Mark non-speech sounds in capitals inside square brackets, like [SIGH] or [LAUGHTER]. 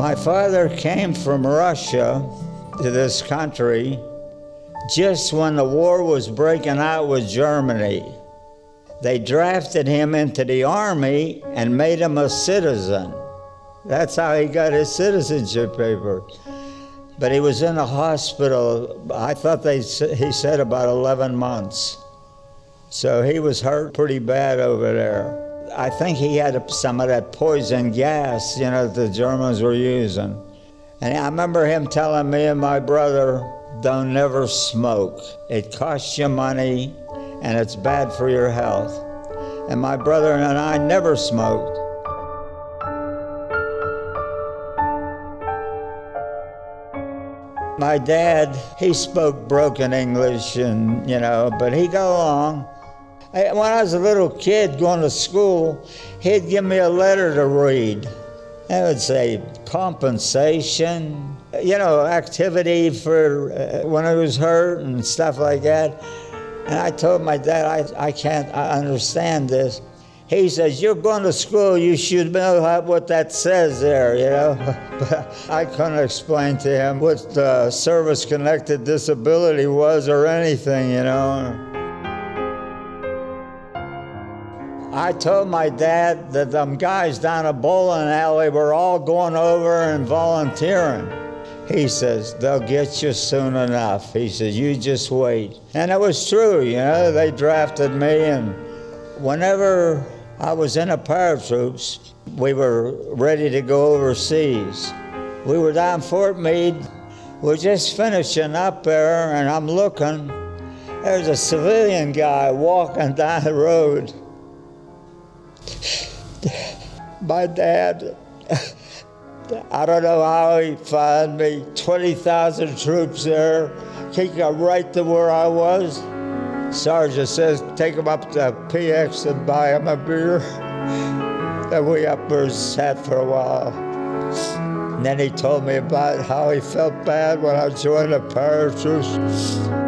My father came from Russia to this country just when the war was breaking out with Germany. They drafted him into the army and made him a citizen. That's how he got his citizenship paper. But he was in a hospital, I thought they, he said about 11 months. So he was hurt pretty bad over there. I think he had some of that poison gas, you know, the Germans were using. And I remember him telling me and my brother, don't never smoke. It costs you money and it's bad for your health. And my brother and I never smoked. My dad, he spoke broken English and, you know, but he got along. When I was a little kid going to school, he'd give me a letter to read. It would say compensation, you know, activity for uh, when I was hurt and stuff like that. And I told my dad, I, I can't understand this. He says, You're going to school, you should know what that says there, you know. [LAUGHS] but I couldn't explain to him what service connected disability was or anything, you know. I told my dad that them guys down a bowling alley were all going over and volunteering. He says, they'll get you soon enough. He says, you just wait. And it was true, you know, they drafted me, and whenever I was in a paratroops, we were ready to go overseas. We were down Fort Meade. We're just finishing up there, and I'm looking. There's a civilian guy walking [LAUGHS] down the road. My dad I don't know how he found me. 20,000 troops there. He got right to where I was. Sergeant says, take him up to PX and buy him a beer. And we up there sat for a while. And then he told me about how he felt bad when I joined the paratroops.